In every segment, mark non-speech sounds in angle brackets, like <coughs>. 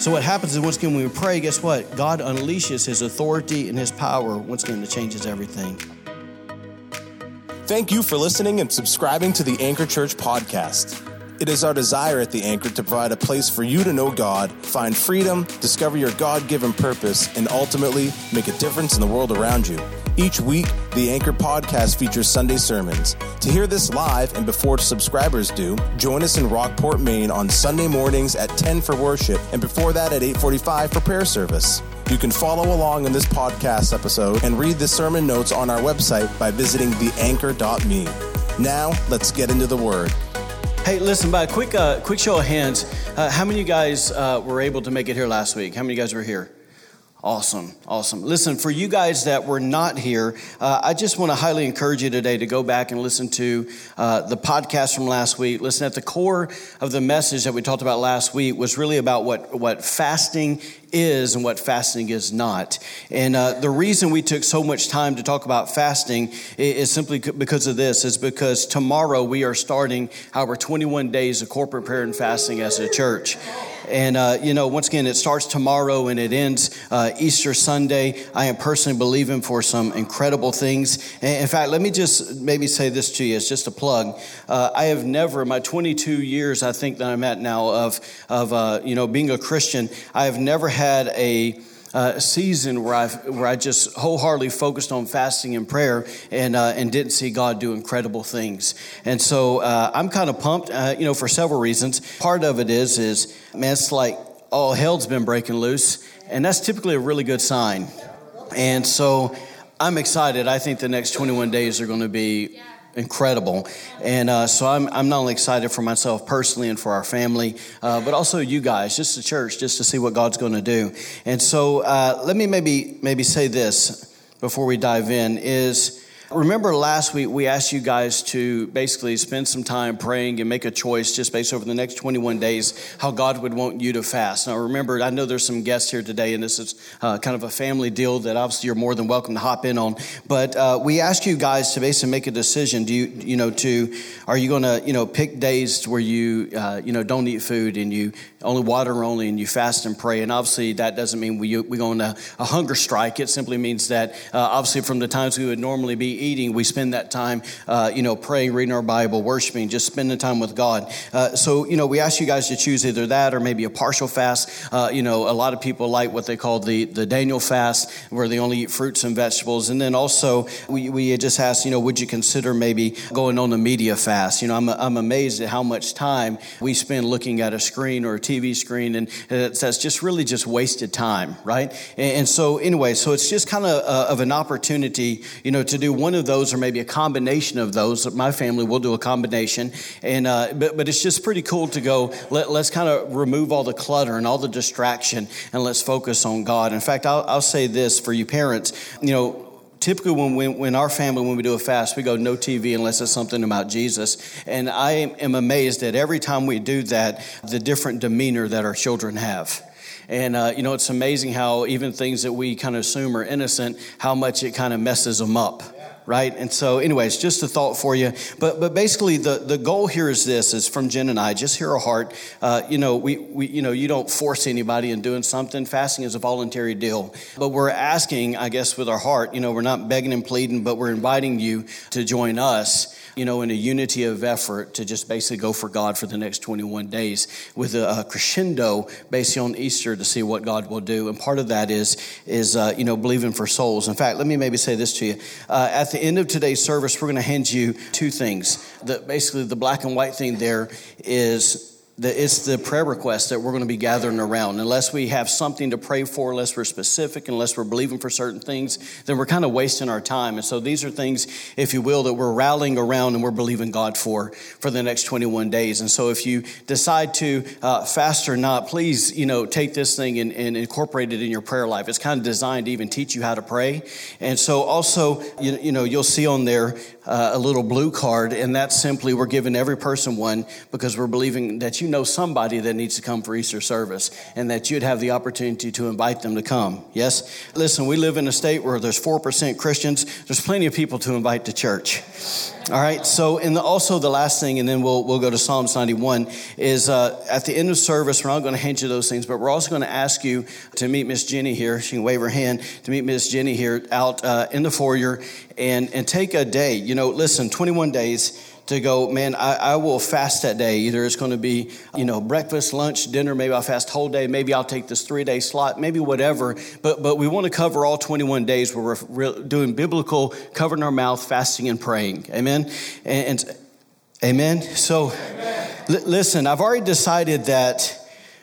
So what happens is once again when we pray, guess what? God unleashes his authority and his power once again that changes everything. Thank you for listening and subscribing to the Anchor Church podcast. It is our desire at the Anchor to provide a place for you to know God, find freedom, discover your God given purpose, and ultimately make a difference in the world around you. Each week, the Anchor podcast features Sunday sermons. To hear this live and before subscribers do, join us in Rockport, Maine on Sunday mornings at 10 for worship and before that at 8:45 for prayer service. You can follow along in this podcast episode and read the sermon notes on our website by visiting theanchor.me. Now, let's get into the word. Hey, listen, by a quick, uh, quick show of hands, uh, how many of you guys uh, were able to make it here last week? How many of you guys were here? Awesome, awesome. Listen, for you guys that were not here, uh, I just want to highly encourage you today to go back and listen to uh, the podcast from last week. Listen, at the core of the message that we talked about last week was really about what, what fasting is and what fasting is not. And uh, the reason we took so much time to talk about fasting is simply because of this, is because tomorrow we are starting our 21 days of corporate prayer and fasting as a church. And, uh, you know, once again, it starts tomorrow and it ends uh, Easter Sunday. I am personally believing for some incredible things. And in fact, let me just maybe say this to you. It's just a plug. Uh, I have never, my 22 years, I think that I'm at now of, of uh, you know, being a Christian, I have never had a uh, season where I where I just wholeheartedly focused on fasting and prayer and uh, and didn't see God do incredible things. And so uh, I'm kind of pumped, uh, you know, for several reasons. Part of it is is man, it's like all hell's been breaking loose, and that's typically a really good sign. And so I'm excited. I think the next 21 days are going to be incredible. And uh, so I'm, I'm not only excited for myself personally and for our family, uh, but also you guys, just the church, just to see what God's going to do. And so uh, let me maybe maybe say this before we dive in is Remember last week we asked you guys to basically spend some time praying and make a choice just based over the next 21 days how God would want you to fast. Now remember, I know there's some guests here today and this is uh, kind of a family deal that obviously you're more than welcome to hop in on. But uh, we asked you guys to basically make a decision. Do you, you know, to, are you going to, you know, pick days where you, uh, you know, don't eat food and you only water only and you fast and pray. And obviously that doesn't mean we, we go on a, a hunger strike. It simply means that uh, obviously from the times we would normally be eating, we spend that time, uh, you know, praying, reading our Bible, worshiping, just spending time with God. Uh, so, you know, we ask you guys to choose either that or maybe a partial fast. Uh, you know, a lot of people like what they call the, the Daniel fast, where they only eat fruits and vegetables. And then also, we, we just asked, you know, would you consider maybe going on a media fast? You know, I'm, I'm amazed at how much time we spend looking at a screen or a TV screen, and that's just really just wasted time, right? And, so, anyway, so it's just kind of uh, of an opportunity, you know, to do one of those or maybe a combination of those. My family will do a combination, and uh, but but it's just pretty cool to go. Let, us kind of remove all the clutter and all the distraction, and let's focus on God. In fact, I'll, I'll say this for you parents, you know typically when, we, when our family when we do a fast we go no tv unless it's something about jesus. And i am amazed that every time we do that the different demeanor that our children have. And uh, you know it's amazing how even things that we kind of assume are innocent how much it kind of messes them up right? And so, anyways, just a thought for you. But but basically, the, the goal here is this: is from Jen and I. Just hear our heart. Uh, you know, we, we you know you don't force anybody in doing something. Fasting is a voluntary deal. But we're asking, I guess, with our heart. You know, we're not begging and pleading, but we're inviting you to join us you know, in a unity of effort to just basically go for God for the next 21 days with a, a crescendo based on Easter to see what God will do. And part of that is, is uh, you know, believing for souls. In fact, let me maybe say this to you. Uh, at the end of today's service, we're going to hand you two things. The, basically, the black and white thing there is the, it's the prayer request that we're going to be gathering around. Unless we have something to pray for, unless we're specific, unless we're believing for certain things, then we're kind of wasting our time. And so these are things, if you will, that we're rallying around and we're believing God for for the next 21 days. And so if you decide to uh, fast or not, please, you know, take this thing and, and, incorporate it in your prayer life. It's kind of designed to even teach you how to pray. And so also, you, you know, you'll see on there uh, a little blue card, and that's simply we're giving every person one because we're believing that you know somebody that needs to come for Easter service and that you'd have the opportunity to invite them to come. Yes? Listen, we live in a state where there's 4% Christians. There's plenty of people to invite to church. All right, so and the, also the last thing, and then we'll, we'll go to Psalms 91, is uh, at the end of service, we're not going to hand you those things, but we're also going to ask you to meet Miss Jenny here. She can wave her hand to meet Miss Jenny here out uh, in the foyer and, and take a day. You know, listen, 21 days to go, man, I, I, will fast that day. Either it's going to be, you know, breakfast, lunch, dinner, maybe I'll fast whole day, maybe I'll take this three day slot, maybe whatever. But, but we want to cover all 21 days where we're doing biblical, covering our mouth, fasting and praying. Amen. And, and amen. So l- listen, I've already decided that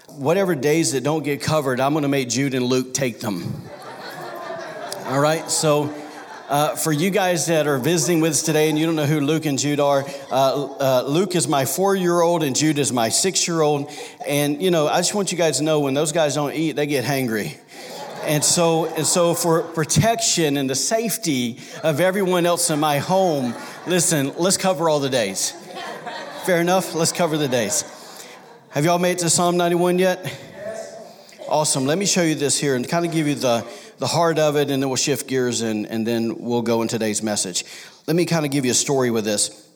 whatever days that don't get covered, I'm going to make Jude and Luke take them. All right. So, uh, for you guys that are visiting with us today and you don't know who Luke and Jude are, uh, uh, Luke is my four year old and Jude is my six year old. And, you know, I just want you guys to know when those guys don't eat, they get hangry. And so, and so for protection and the safety of everyone else in my home, listen, let's cover all the days. Fair enough? Let's cover the days. Have y'all made it to Psalm 91 yet? Awesome. Let me show you this here and kind of give you the the heart of it, and then we'll shift gears and, and then we'll go in today's message. Let me kind of give you a story with this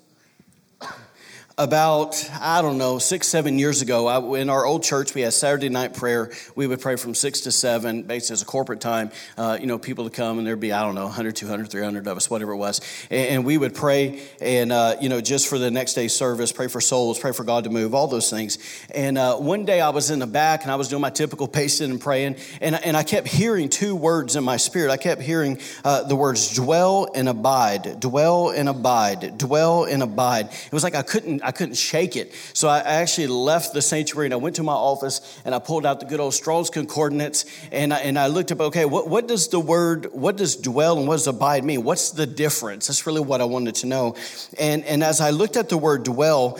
about, I don't know, six, seven years ago, I, in our old church, we had Saturday night prayer. We would pray from six to seven, based as a corporate time. Uh, you know, people to come, and there'd be, I don't know, 100, 200, 300 of us, whatever it was. And, and we would pray, and, uh, you know, just for the next day's service, pray for souls, pray for God to move, all those things. And uh, one day I was in the back, and I was doing my typical pacing and praying, and, and I kept hearing two words in my spirit. I kept hearing uh, the words dwell and abide, dwell and abide, dwell and abide. It was like I couldn't, I couldn't shake it. So I actually left the sanctuary and I went to my office and I pulled out the good old Strong's Concordance and I, and I looked up, okay, what, what does the word, what does dwell and what does abide mean? What's the difference? That's really what I wanted to know. And, and as I looked at the word dwell,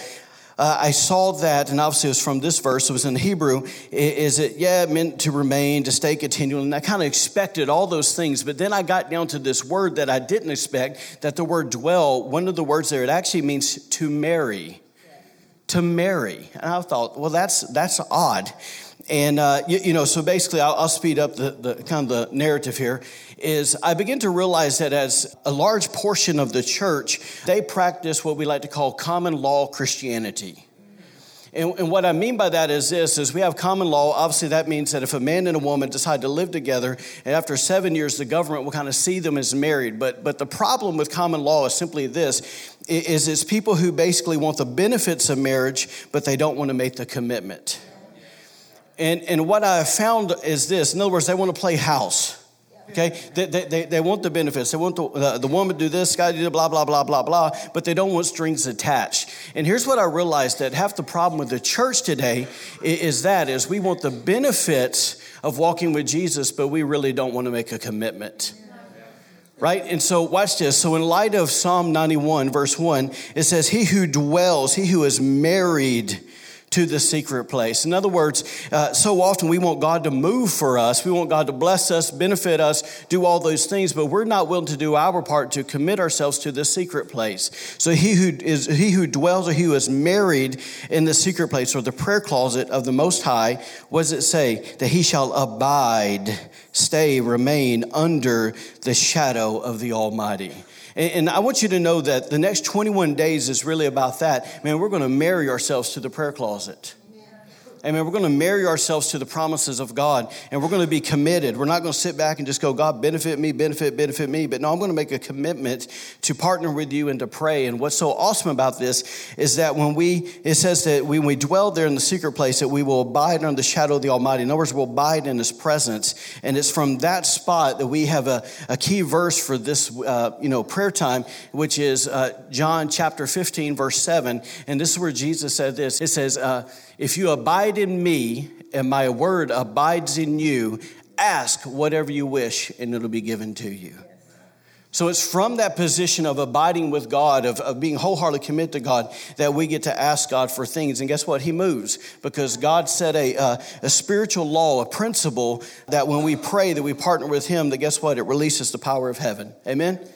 uh, I saw that, and obviously it was from this verse, it was in Hebrew, is it, yeah, meant to remain, to stay continual, and I kind of expected all those things, but then I got down to this word that I didn't expect, that the word dwell, one of the words there, it actually means to marry. To marry. And I thought, well, that's, that's odd. And, uh, you, you, know, so basically, I'll, I'll speed up the, the, kind of the narrative here. Is I begin to realize that as a large portion of the church, they practice what we like to call common law Christianity. And, and, what I mean by that is this, is we have common law. Obviously, that means that if a man and a woman decide to live together, and after seven years, the government will kind of see them as married. But, but the problem with common law is simply this, is it's people who basically want the benefits of marriage, but they don't want to make the commitment. And, and what I have found is this in other words, they want to play house. Okay, they, they, they want the benefits. They want the, the, the woman to do this, guy to do blah, blah, blah, blah, blah, but they don't want strings attached. And here's what I realized that half the problem with the church today is that is we want the benefits of walking with Jesus, but we really don't want to make a commitment right? And so, watch this. So, in light of Psalm 91, verse 1, it says, He who dwells, he who is married to the secret place. In other words, uh, so often we want God to move for us. We want God to bless us, benefit us, do all those things, but we're not willing to do our part to commit ourselves to the secret place. So he who is he who dwells or he who is married in the secret place or the prayer closet of the Most High, what does it say? That he shall abide, stay, remain under the shadow of the Almighty. And, I want you to know that the next 21 days is really about that. Man, we're going to marry ourselves to the prayer closet. Amen. We're going to marry ourselves to the promises of God and we're going to be committed. We're not going to sit back and just go, God, benefit me, benefit, benefit me. But no, I'm going to make a commitment to partner with you and to pray. And what's so awesome about this is that when we, it says that when we dwell there in the secret place, that we will abide under the shadow of the Almighty. In other words, we'll abide in His presence. And it's from that spot that we have a, a key verse for this, uh, you know, prayer time, which is uh, John chapter 15, verse 7. And this is where Jesus said this. It says, uh, if you abide in me and my word abides in you, ask whatever you wish and it'll be given to you. So it's from that position of abiding with God, of, of being wholeheartedly committed to God, that we get to ask God for things. And guess what? He moves because God set a, uh, a spiritual law, a principle that when we pray, that we partner with Him, that guess what? It releases the power of heaven. Amen?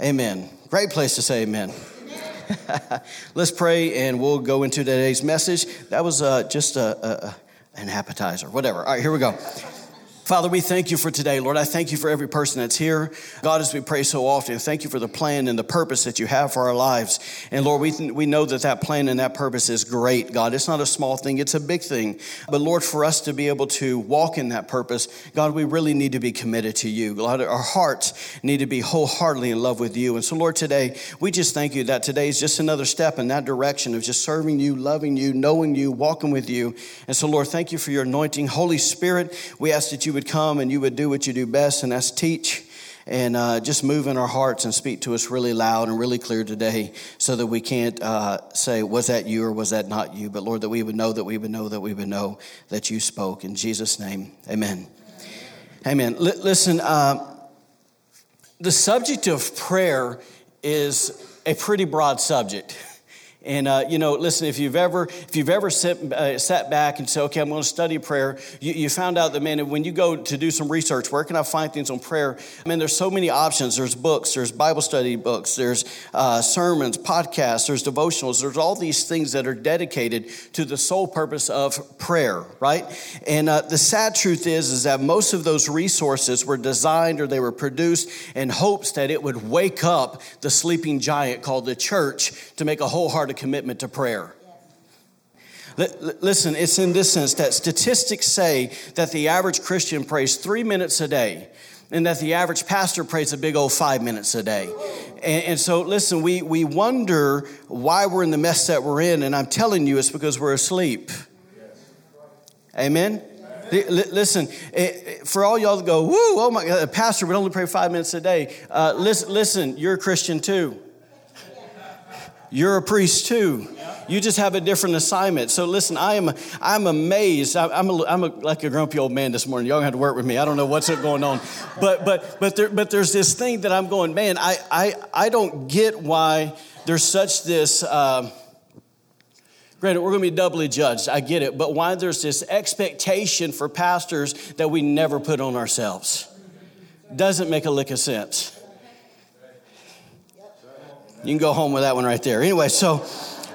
Amen. amen. Great place to say amen. <laughs> Let's pray and we'll go into today's message. That was uh, just a, a, an appetizer, whatever. All right, here we go. Father, we thank you for today. Lord, I thank you for every person that's here. God, as we pray so often, thank you for the plan and the purpose that you have for our lives. And Lord, we, th- we know that that plan and that purpose is great, God. It's not a small thing, it's a big thing. But Lord, for us to be able to walk in that purpose, God, we really need to be committed to you. God, our hearts need to be wholeheartedly in love with you. And so, Lord, today, we just thank you that today is just another step in that direction of just serving you, loving you, knowing you, walking with you. And so, Lord, thank you for your anointing. Holy Spirit, we ask that you would come and you would do what you do best, and that's teach and uh, just move in our hearts and speak to us really loud and really clear today so that we can't uh, say, Was that you or was that not you? But Lord, that we would know that we would know that we would know that you spoke. In Jesus' name, amen. Amen. L- listen, uh, the subject of prayer is a pretty broad subject. And uh, you know, listen, if you've ever if you've ever sit, uh, sat back and said, "Okay, I'm going to study prayer," you, you, found out that man, when you go to do some research, where can I find things on prayer? I mean, there's so many options. There's books, there's Bible study books, there's uh, sermons, podcasts, there's devotionals. There's all these things that are dedicated to the sole purpose of prayer, right? And uh, the sad truth is, is that most of those resources were designed or they were produced in hopes that it would wake up the sleeping giant called the church to make a wholehearted commitment to prayer. Listen, it's in this sense that statistics say that the average Christian prays three minutes a day and that the average pastor prays a big old five minutes a day. And, and, so, listen, we, we wonder why we're in the mess that we're in, and I'm telling you, it's because we're asleep. Amen? Listen, eh, eh, for all y'all to go, woo, oh my God, a pastor would only pray five minutes a day. Uh, listen, listen, you're a Christian too. You're a priest too. You just have a different assignment. So listen, I am I'm amazed. I'm, a, I'm a, like a grumpy old man this morning. Y'all have to work with me. I don't know what's going on, but but but there, but there's this thing that I'm going, man. I I I don't get why there's such this. Uh, Granted, we're going to be doubly judged. I get it. But why there's this expectation for pastors that we never put on ourselves doesn't make a lick of sense. You can go home with that one right there. Anyway, so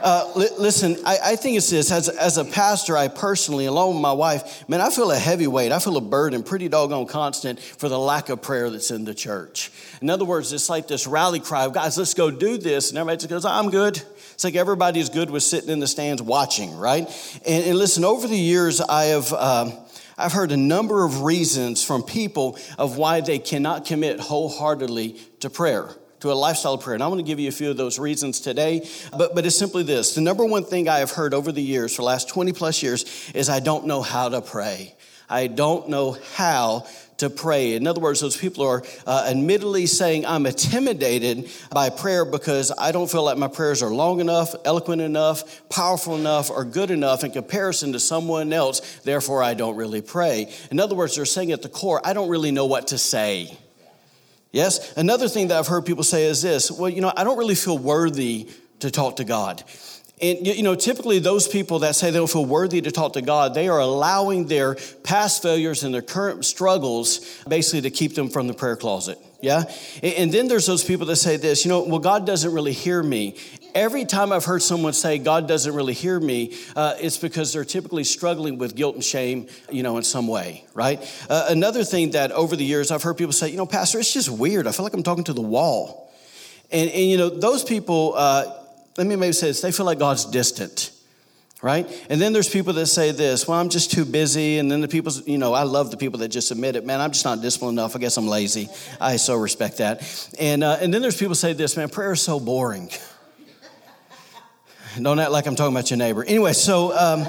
uh, li- listen, I, I, think it's this. As, as a pastor, I personally, along with my wife, man, I feel a heavy weight. I feel a burden, pretty doggone constant for the lack of prayer that's in the church. In other words, it's like this rally cry of, guys, let's go do this. And everybody just goes, I'm good. It's like everybody's good with sitting in the stands watching, right? And, and listen, over the years, I have. Um, I've heard a number of reasons from people of why they cannot commit wholeheartedly to prayer to a lifestyle of prayer. And I want to give you a few of those reasons today. But, but it's simply this the number one thing I have heard over the years, for the last 20 plus years, is I don't know how to pray. I don't know how to pray. In other words, those people are uh, admittedly saying, I'm intimidated by prayer because I don't feel like my prayers are long enough, eloquent enough, powerful enough, or good enough in comparison to someone else. Therefore, I don't really pray. In other words, they're saying at the core, I don't really know what to say. Yes? Another thing that I've heard people say is this well, you know, I don't really feel worthy to talk to God. And, you know, typically those people that say they don't feel worthy to talk to God, they are allowing their past failures and their current struggles basically to keep them from the prayer closet. Yeah? And then there's those people that say this, you know, well, God doesn't really hear me. Every time I've heard someone say God doesn't really hear me, uh, it's because they're typically struggling with guilt and shame, you know, in some way, right? Uh, another thing that over the years I've heard people say, you know, Pastor, it's just weird. I feel like I'm talking to the wall. And, and you know, those people, uh, let me maybe say this, they feel like God's distant right? And then there's people that say this, well, I'm just too busy. And then the people, you know, I love the people that just admit it, man, I'm just not disciplined enough. I guess I'm lazy. I so respect that. And, uh, and then there's people say this, man, prayer is so boring. <laughs> Don't act like I'm talking about your neighbor. Anyway, so. Um,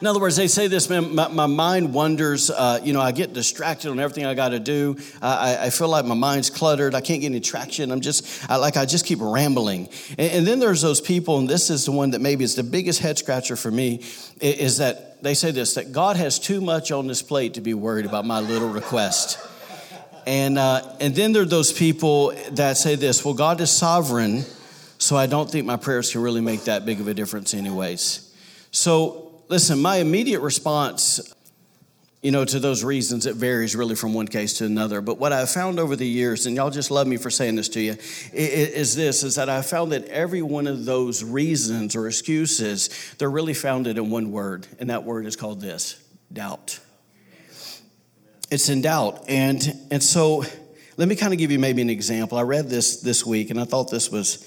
in other words, they say this, man, my, my mind wanders. Uh, you know, I get distracted on everything I got to do. I, I, feel like my mind's cluttered. I can't get any traction. I'm just, I, like, I just keep rambling. And, and, then there's those people, and this is the one that maybe is the biggest head scratcher for me, is that they say this, that God has too much on his plate to be worried about my little request. And, uh, and then there are those people that say this, well, God is sovereign, so I don't think my prayers can really make that big of a difference, anyways. So Listen, my immediate response you know, to those reasons, it varies really from one case to another. But what I've found over the years, and y'all just love me for saying this to you, is this, is that I found that every one of those reasons or excuses, they're really founded in one word, and that word is called this, doubt. It's in doubt. And, and so let me kind of give you maybe an example. I read this this week, and I thought this was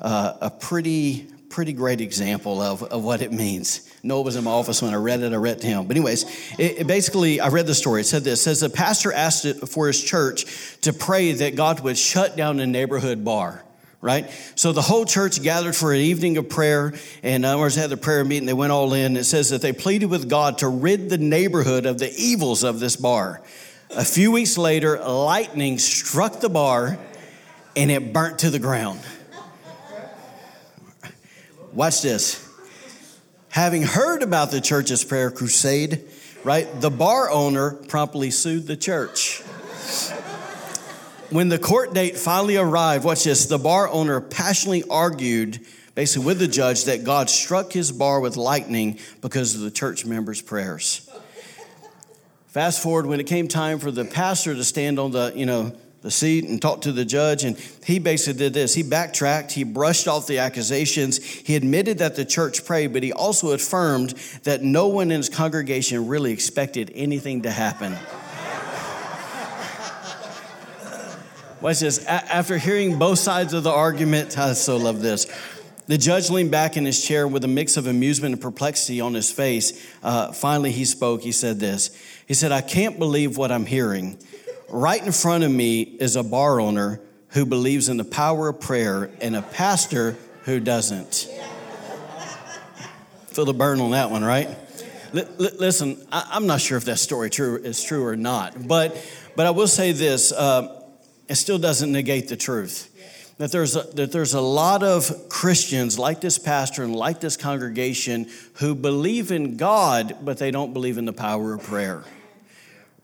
uh, a pretty pretty great example of, of what it means. Noah was in my office when I read it, I read it to him. But, anyways, it, it basically, I read the story. It said this it says the pastor asked for his church to pray that God would shut down a neighborhood bar right? So the whole church gathered for an evening of prayer, and others had the prayer meeting. They went all in. It says that they pleaded with God to rid the neighborhood of the evils of this bar. A few weeks later, lightning struck the bar, and it burnt to the ground. Watch this. Having heard about the church's prayer crusade, right, the bar owner promptly sued the church. when the court date finally arrived, watch this, the bar owner passionately argued, basically with the judge, that God struck his bar with lightning because of the church members' prayers. Fast forward when it came time for the pastor to stand on the, you know, the seat and talked to the judge. And he basically did this. He backtracked, he brushed off the accusations. He admitted that the church prayed, but he also affirmed that no one in his congregation really expected anything to happen. Watch this. After hearing both sides of the argument, I so love this. The judge leaned back in his chair with a mix of amusement and perplexity on his face. Uh, finally, he spoke. He said this He said, I can't believe what I'm hearing. Right in front of me is a bar owner who believes in the power of prayer and a pastor who doesn't. Feel the burn on that one, right? L- listen, I- am not sure if that story true is true or not, but but I will say this: uh, it still doesn't negate the truth. That there's, a, that there's a lot of Christians like this pastor and like this congregation who believe in God, but they don't believe in the power of prayer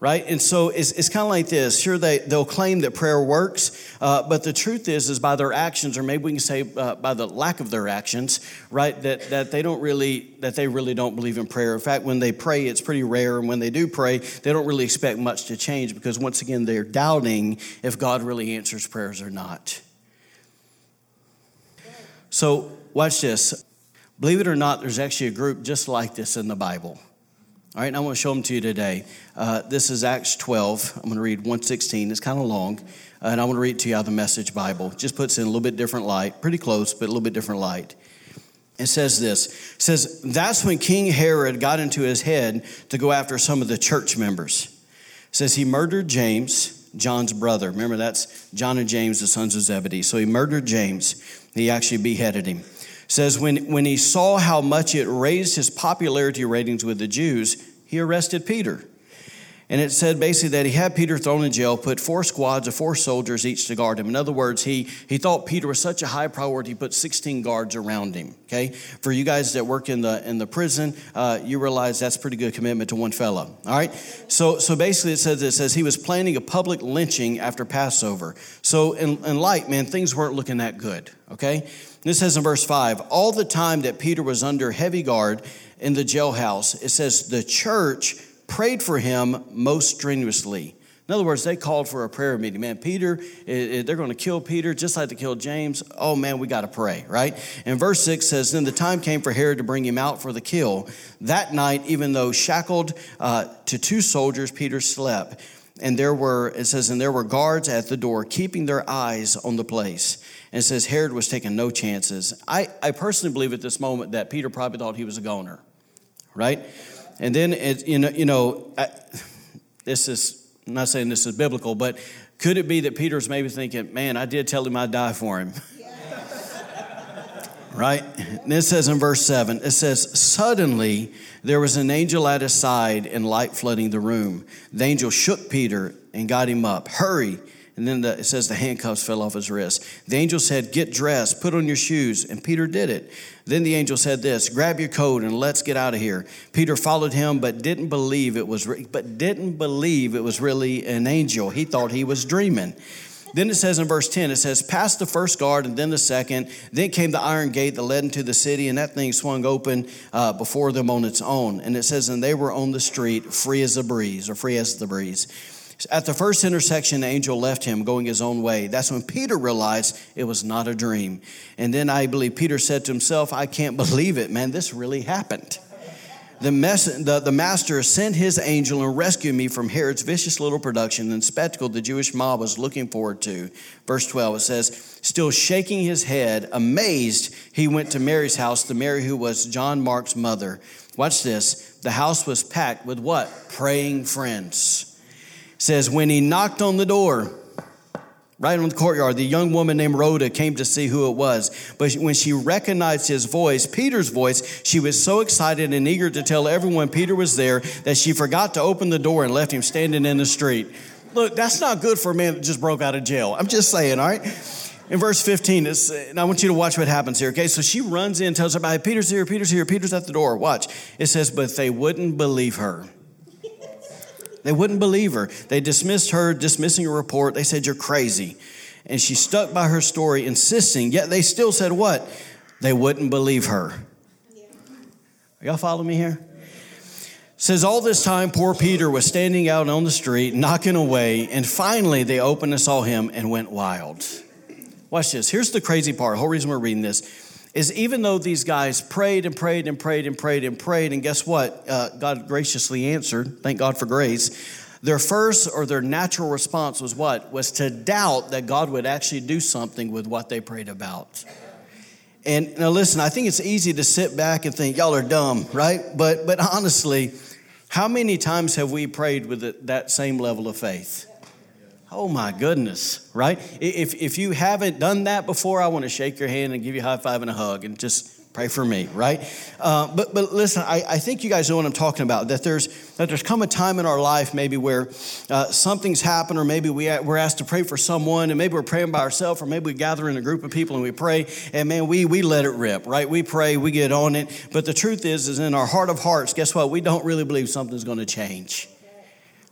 right? And so it's, it's kind of like this. Sure they, they'll claim that prayer works uh, but the truth is is by their actions or maybe we can say uh, by the lack of their actions right that, that they don't really that they really don't believe in prayer. In fact when they pray it's pretty rare and when they do pray they don't really expect much to change because once again they're doubting if god really answers prayers or not. So watch this. Believe it or not there's actually a group just like this in the bible all right, and I want to show them to you today. Uh, this is Acts 12. I'm going to read 116. It's kind of long, uh, and I want to read to you out of the Message Bible. Just puts in a little bit different light, pretty close, but a little bit different light. It says this. It says, That's when King Herod got into his head to go after some of the church members. It says he murdered James, John's brother. Remember, that's John and James, the sons of Zebedee. So he murdered James. He actually beheaded him says when, when he saw how much it raised his popularity ratings with the Jews, he arrested Peter. And it said basically that he had Peter thrown in jail, put four squads of four soldiers each to guard him. In other words, he, he thought Peter was such a high priority, he put 16 guards around him. Okay? For you guys that work in the in the prison, uh, you realize that's pretty good commitment to one fellow. All right? So so basically it says it says he was planning a public lynching after Passover. So in, in light, man, things weren't looking that good. Okay? This says in verse 5 all the time that Peter was under heavy guard in the jailhouse, it says the church prayed for him most strenuously. In other words, they called for a prayer meeting. Man, Peter, they're going to kill Peter just like they killed James. Oh, man, we got to pray, right? And verse 6 says Then the time came for Herod to bring him out for the kill. That night, even though shackled uh, to two soldiers, Peter slept. And there were, it says, and there were guards at the door keeping their eyes on the place. And it says Herod was taking no chances. I, I personally believe at this moment that Peter probably thought he was a goner, right? And then, it, you know, you know I, this is, I'm not saying this is biblical, but could it be that Peter's maybe thinking, man, I did tell him I'd die for him? <laughs> right? And it says in verse 7, it says, Suddenly there was an angel at his side and light flooding the room. The angel shook Peter and got him up. Hurry. And then the, it says the handcuffs fell off his wrist. The angel said, Get dressed, put on your shoes. And Peter did it. Then the angel said this, Grab your coat and let's get out of here. Peter followed him, but didn't believe it was, but didn't believe it was really an angel. He thought he was dreaming. Then it says in verse 10, it says, Past the first guard and then the second. Then came the iron gate that led into the city, and that thing swung open uh, before them on its own. And it says, And they were on the street, free as a breeze, or free as the breeze. At the first intersection, the angel left him going his own way. That's when Peter realized it was not a dream. And then I believe Peter said to himself, I can't <laughs> believe it, man, this really happened the, mess, the, the master sent his angel and rescued me from Herod's vicious little production and spectacle the Jewish mob was looking forward to. Verse 12, it says, Still shaking his head, amazed, he went to Mary's house, the Mary who was John Mark's mother. Watch this. The house was packed with what? Praying friends. It says, When he knocked on the door, right in the courtyard, the young woman named Rhoda came to see who it was. But when she recognized his voice, Peter's voice, she was so excited and eager to tell everyone Peter was there that she forgot to open the door and left him standing in the street. Look, that's not good for a man that just broke out of jail. I'm just saying, all right? In verse 15, and I want you to watch what happens here, okay? So she runs in, tells everybody, Peter's here, Peter's here, Peter's at the door. Watch. It says, but they wouldn't believe her. They wouldn't believe her. They dismissed her, dismissing her report. They said, You're crazy. And she stuck by her story, insisting, yet they still said, What? They wouldn't believe her. Y'all following me here? Says all this time, poor Peter was standing out on the street, knocking away, and finally they opened and saw him and went wild. Watch this. Here's the crazy part. The whole reason we're reading this is even though these guys prayed and prayed and prayed and prayed and prayed, and guess what? Uh, God graciously answered. Thank God for grace. Their first or their natural response was what? Was to doubt that God would actually do something with what they prayed about. And now listen, I think it's easy to sit back and think y'all are dumb, right? But but honestly, how many times have we prayed with that same level of faith? Oh my goodness, right? If, if you haven't done that before, I want to shake your hand and give you a high five and a hug and just pray for me, right? Uh, but, but listen, I, I think you guys know what I'm talking about. That there's, that there's come a time in our life maybe where uh, something's happened, or maybe we, we're asked to pray for someone, and maybe we're praying by ourselves, or maybe we gather in a group of people and we pray, and man, we, we let it rip, right? We pray, we get on it. But the truth is, is in our heart of hearts, guess what? We don't really believe something's going to change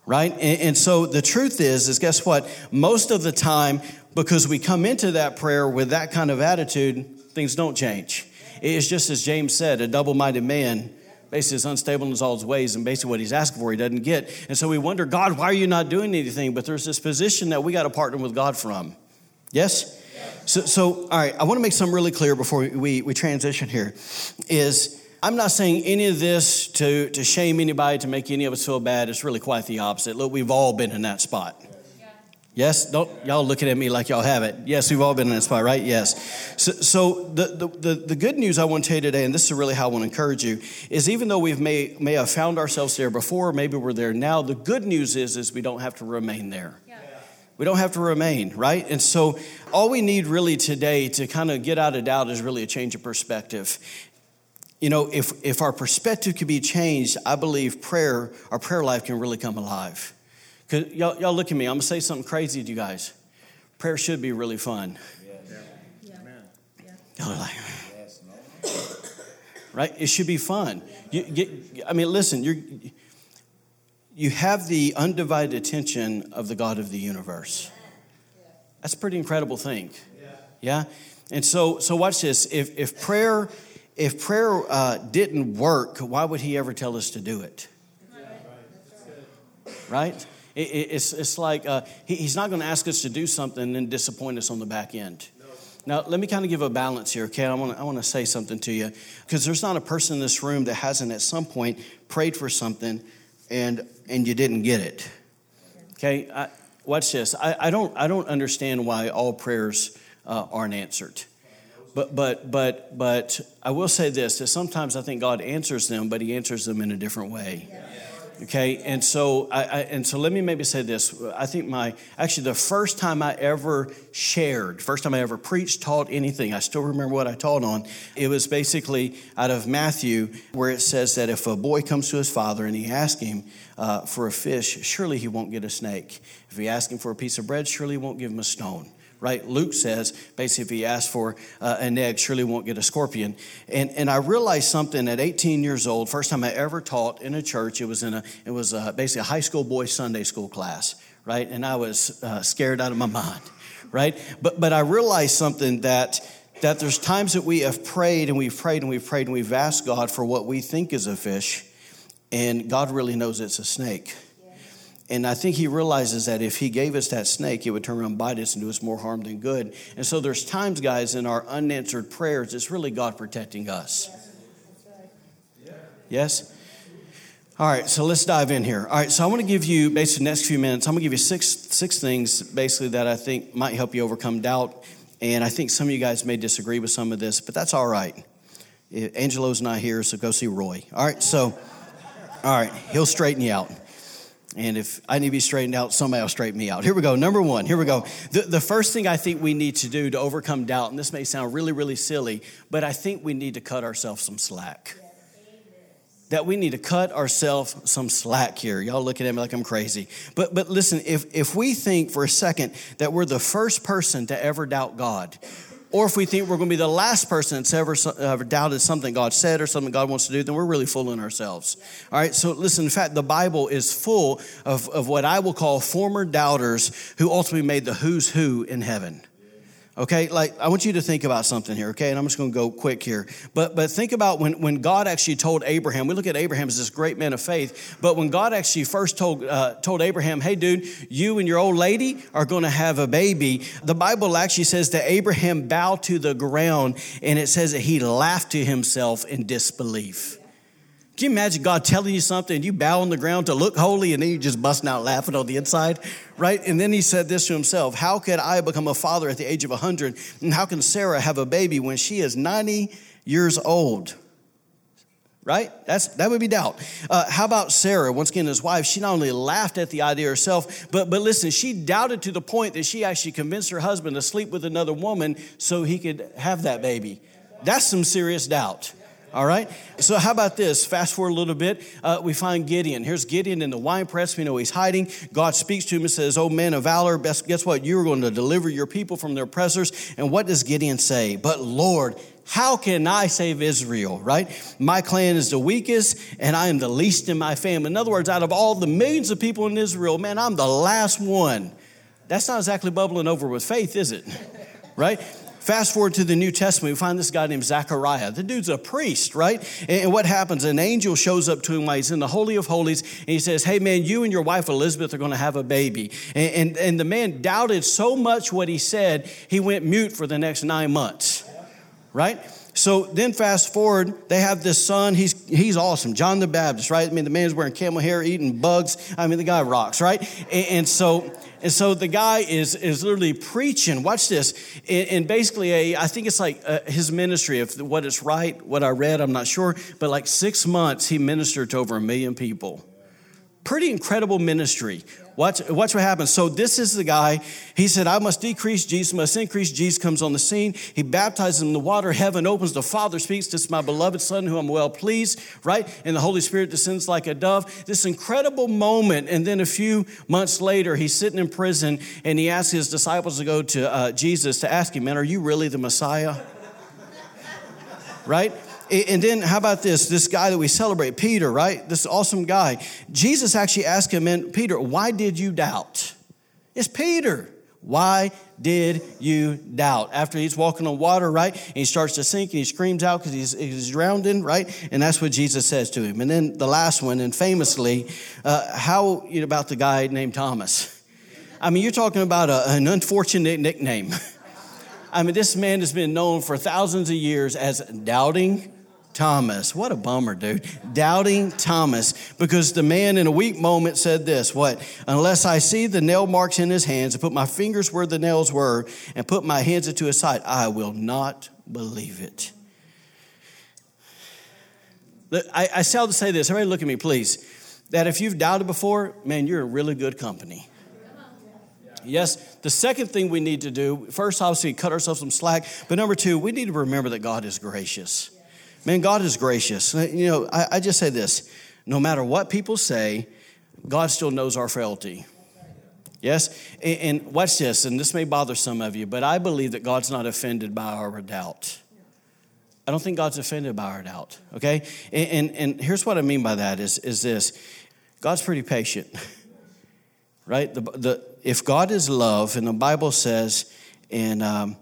right? And, and, so the truth is, is guess what? Most of the time, because we come into that prayer with that kind of attitude, things don't change. It's just as James said, a double-minded man basically is unstable in all his ways, and basically what he's asking for, he doesn't get. And so we wonder, God, why are you not doing anything? But there's this position that we got to partner with God from. Yes? So, so, all right, I want to make something really clear before we, we transition here. Is I'm not saying any of this to, to shame anybody, to make any of us feel bad. It's really quite the opposite. Look, we've all been in that spot. Yes? Don't y'all looking at me like y'all have it. Yes, we've all been in that spot, right? Yes. So, so the, the, the, the, good news I want to tell you today, and this is really how I want to encourage you, is even though we may, may have found ourselves there before, maybe we're there now, the good news is, is we don't have to remain there. Yeah. We don't have to remain, right? And so, all we need really today to kind of get out of doubt is really a change of perspective. You know, if, if our perspective could be changed, I believe prayer, our prayer life can really come alive. Because y'all, y'all look at me, I'm going to say something crazy to you guys. Prayer should be really fun. Yeah. Yeah. Y'all are like, <laughs> right? It should be fun. You get, I mean, listen, you're, you have the undivided attention of the God of the universe. That's a pretty incredible thing. Yeah? And so, so watch this. If, if prayer if prayer uh, didn't work, why would he ever tell us to do it? Right? It, it's, it's like uh, he, he's not going to ask us to do something and then disappoint us on the back end. Now, let me kind of give a balance here, okay? I want to I wanna say something to you because there's not a person in this room that hasn't at some point prayed for something and, and you didn't get it. Okay? I, watch this. I, I, don't, I don't understand why all prayers uh, aren't answered. But, but, but, but I will say this that sometimes I think God answers them, but He answers them in a different way. Okay, and so I, I, and so let me maybe say this. I think my actually the first time I ever shared, first time I ever preached, taught anything, I still remember what I taught on. It was basically out of Matthew, where it says that if a boy comes to his father and he asks him uh, for a fish, surely he won't get a snake. If he asks him for a piece of bread, surely he won't give him a stone right? Luke says, basically, if he asks for uh, an egg, surely won't get a scorpion. And, and I realized something at 18 years old, first time I ever taught in a church, it was in a, it was a, uh, basically a high school boys Sunday school class, right? And I was uh, scared out of my mind right? But, but I realized something that, that there's times that we have prayed and we've prayed and we've prayed and we've asked God for what we think is a fish, and God really knows it's a snake. And I think he realizes that if he gave us that snake, it would turn around and bite us and do us more harm than good. And so there's times, guys, in our unanswered prayers, it's really God protecting us. Yes? All right, so let's dive in here. All right, so I want to give you basically the next few minutes. I'm going to give you six six things basically that I think might help you overcome doubt. And I think some of you guys may disagree with some of this, but that's all right. Eh, Angelo's not here, so go see Roy. All right, so all right, he'll straighten you out. And if I need to be straightened out, somebody will straighten me out. Here we go. Number one, here we go. The, the first thing I think we need to do to overcome doubt, and this may sound really, really silly, but I think we need to cut ourselves some slack. That we need to cut ourselves some slack here. Y'all looking at me like I'm crazy. But, but listen, if, if we think for a second that we're the first person to ever doubt God, or if we think we're going to be the last person that's ever, ever doubted something God said or something God wants to do, then we're really fooling ourselves. All right, so listen, in fact, the Bible is full of, of what I will call former doubters who ultimately made the who's who in heaven. Okay, like I want you to think about something here, okay? And I'm just gonna go quick here. But but think about when, when God actually told Abraham, we look at Abraham as this great man of faith, but when God actually first told uh, told Abraham, hey dude, you and your old lady are gonna have a baby, the Bible actually says that Abraham bowed to the ground and it says that he laughed to himself in disbelief. Can you imagine God telling you something you bow on the ground to look holy and then you're just busting out laughing on the inside? Right? And then he said this to himself How could I become a father at the age of 100? And how can Sarah have a baby when she is 90 years old? Right? That's that would be doubt. Uh, how about Sarah? Once again, his wife. She not only laughed at the idea herself, but but listen, she doubted to the point that she actually convinced her husband to sleep with another woman so he could have that baby. That's some serious doubt. All right. So how about this? Fast forward a little bit. Uh, we find Gideon. Here's Gideon in the wine press. We know he's hiding. God speaks to him and says, "Oh man of valor, guess what? You're going to deliver your people from their oppressors." And what does Gideon say? But Lord, how can I save Israel, right? My clan is the weakest and I am the least in my family. In other words, out of all the millions of people in Israel, man, I'm the last one. That's not exactly bubbling over with faith, is it? <laughs> Right? Fast forward to the New Testament, we find this guy named Zechariah. The dude's a priest, right? And what happens? An angel shows up to him while he's in the Holy of Holies, and he says, Hey, man, you and your wife Elizabeth are going to have a baby. And, and, and the man doubted so much what he said, he went mute for the next nine months, right? So then fast forward, they have this son. He's he's awesome, John the Baptist, right? I mean, the man's wearing camel hair, eating bugs. I mean, the guy rocks, right? And, and so and so the guy is is literally preaching. Watch this, and, basically, a I think it's like uh, his ministry. If what is right, what I read, I'm not sure, but like six months, he ministered to over a million people. Pretty incredible ministry. Watch, watch what happens. So this is the guy. He said, I must decrease, Jesus must increase. Jesus comes on the scene. He baptizes in the water. Heaven opens. The Father speaks. This is my beloved Son, who I'm well pleased, right? And the Holy Spirit descends like a dove. This incredible moment. And then a few months later, he's sitting in prison and he asks his disciples to go to uh, Jesus to ask him, man, are you really the Messiah? <laughs> right? And then how about this? This guy that we celebrate, Peter, right? This awesome guy. Jesus actually asked him, man, Peter, why did you doubt? It's Peter. Why did you doubt? After he's walking on water, right? And he starts to sink and he screams out because he's, he's drowning, right? And that's what Jesus says to him. And then the last one, and famously, uh, how you know, about the guy named Thomas? I mean, you're talking about a, an unfortunate nickname. <laughs> I mean, this man has been known for thousands of years as doubting Thomas. What a bummer, dude. Doubting Thomas. Because the man in a weak moment said this What? Unless I see the nail marks in his hands and put my fingers where the nails were and put my hands into his side, I will not believe it. I, I seldom say this. Everybody look at me, please. That if you've doubted before, man, you're in really good company. Yes, the second thing we need to do, first, obviously, cut ourselves some slack. But number two, we need to remember that God is gracious. Man, God is gracious. You know, I, I just say this no matter what people say, God still knows our frailty. Yes? And, and watch this, and this may bother some of you, but I believe that God's not offended by our doubt. I don't think God's offended by our doubt, okay? And, and, and here's what I mean by that is, is this God's pretty patient, <laughs> right? The, the, if God is love, and the Bible says in, um,